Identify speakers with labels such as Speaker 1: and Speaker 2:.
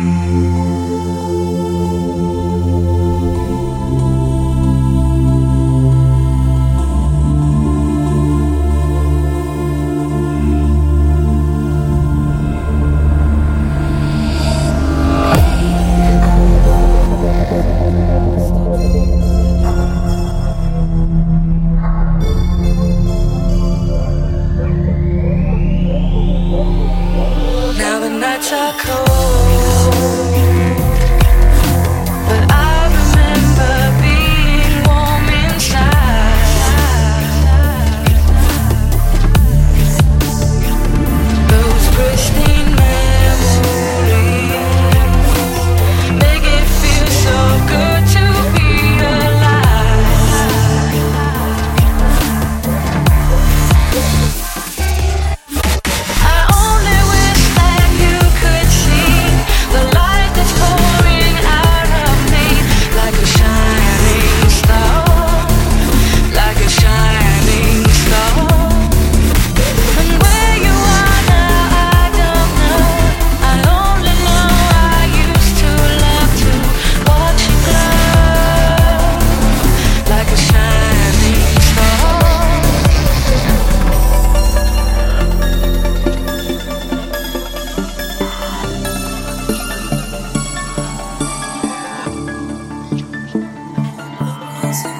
Speaker 1: Now the nights are cold. close.